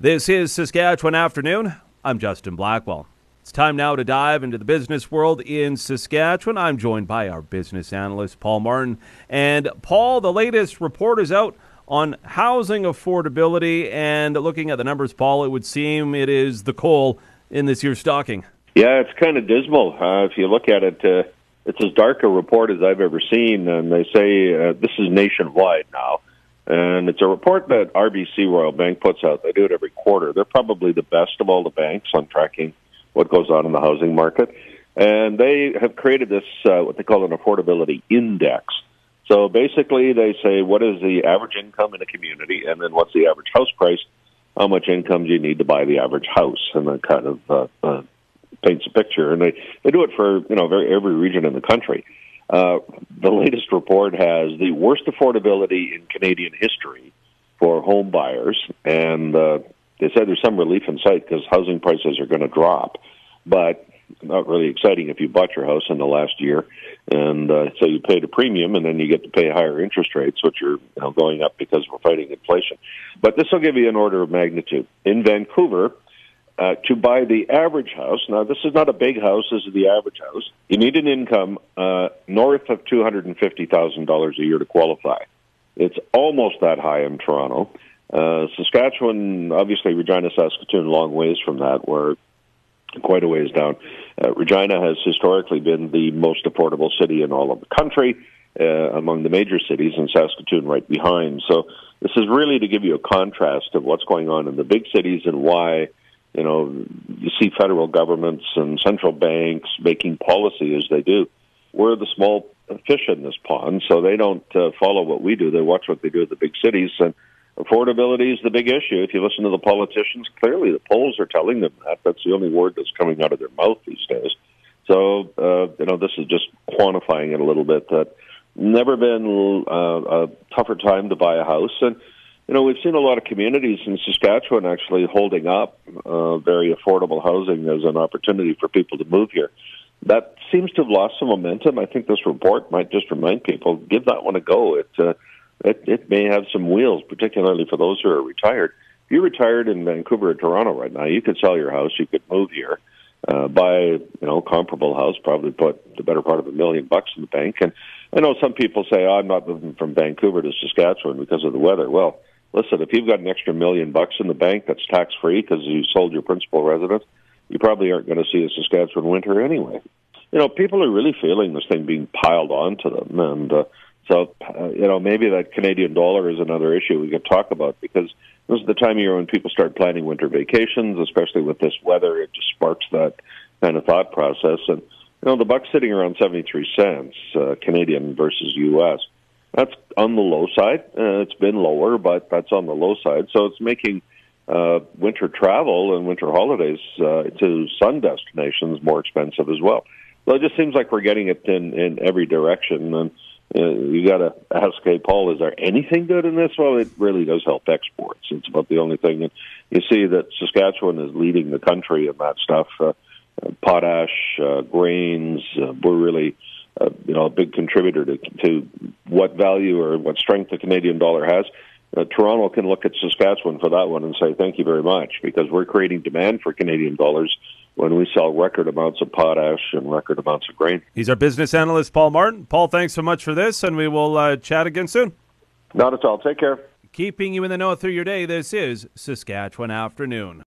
This is Saskatchewan Afternoon. I'm Justin Blackwell. It's time now to dive into the business world in Saskatchewan. I'm joined by our business analyst, Paul Martin. And Paul, the latest report is out on housing affordability. And looking at the numbers, Paul, it would seem it is the coal in this year's stocking. Yeah, it's kind of dismal. Uh, if you look at it, uh, it's as dark a report as I've ever seen. And they say uh, this is nationwide now. And it's a report that RBC Royal Bank puts out. They do it every quarter. They're probably the best of all the banks on tracking what goes on in the housing market. And they have created this, uh, what they call an affordability index. So basically, they say what is the average income in a community, and then what's the average house price? How much income do you need to buy the average house? And then kind of uh, uh, paints a picture. And they they do it for you know very every region in the country. Uh, the latest report has the worst affordability in Canadian history for home buyers, and uh, they said there's some relief in sight because housing prices are going to drop, but not really exciting if you bought your house in the last year, and uh, so you paid a premium, and then you get to pay higher interest rates, which are you know, going up because we're fighting inflation. But this will give you an order of magnitude. In Vancouver, uh, to buy the average house, now this is not a big house, this is the average house, you need an income uh, north of $250,000 a year to qualify. It's almost that high in Toronto. Uh, Saskatchewan, obviously, Regina, Saskatoon, long ways from that. We're quite a ways down. Uh, Regina has historically been the most affordable city in all of the country, uh, among the major cities, and Saskatoon right behind. So this is really to give you a contrast of what's going on in the big cities and why you know, you see federal governments and central banks making policy as they do. We're the small fish in this pond, so they don't uh, follow what we do. They watch what they do at the big cities, and affordability is the big issue. If you listen to the politicians, clearly the polls are telling them that. That's the only word that's coming out of their mouth these days. So, uh, you know, this is just quantifying it a little bit. That never been uh, a tougher time to buy a house, and you know, we've seen a lot of communities in Saskatchewan actually holding up uh, very affordable housing as an opportunity for people to move here. That seems to have lost some momentum. I think this report might just remind people give that one a go. It uh, it, it may have some wheels, particularly for those who are retired. If you're retired in Vancouver or Toronto right now, you could sell your house, you could move here, uh, buy you know comparable house, probably put the better part of a million bucks in the bank. And I know some people say, oh, I'm not moving from Vancouver to Saskatchewan because of the weather. Well listen, if you've got an extra million bucks in the bank that's tax free because you sold your principal residence, you probably aren't going to see a Saskatchewan winter anyway. You know, people are really feeling this thing being piled onto them, and uh, so uh, you know maybe that Canadian dollar is another issue we could talk about because this is the time of year when people start planning winter vacations, especially with this weather. It just sparks that kind of thought process, and you know the buck's sitting around seventy three cents uh, Canadian versus U.S. That's on the low side. Uh, it's been lower, but that's on the low side. So it's making uh, winter travel and winter holidays uh, to sun destinations more expensive as well. So it just seems like we're getting it in, in every direction. And uh, you got to ask, hey, Paul, is there anything good in this? Well, it really does help exports. It's about the only thing. And you see that Saskatchewan is leading the country in that stuff. Uh, potash, uh, grains, uh, we're really uh, you know a big contributor to to what value or what strength the Canadian dollar has. Uh, Toronto can look at Saskatchewan for that one and say thank you very much because we're creating demand for Canadian dollars when we sell record amounts of potash and record amounts of grain. He's our business analyst, Paul Martin. Paul, thanks so much for this, and we will uh, chat again soon. Not at all. Take care. Keeping you in the know through your day, this is Saskatchewan Afternoon.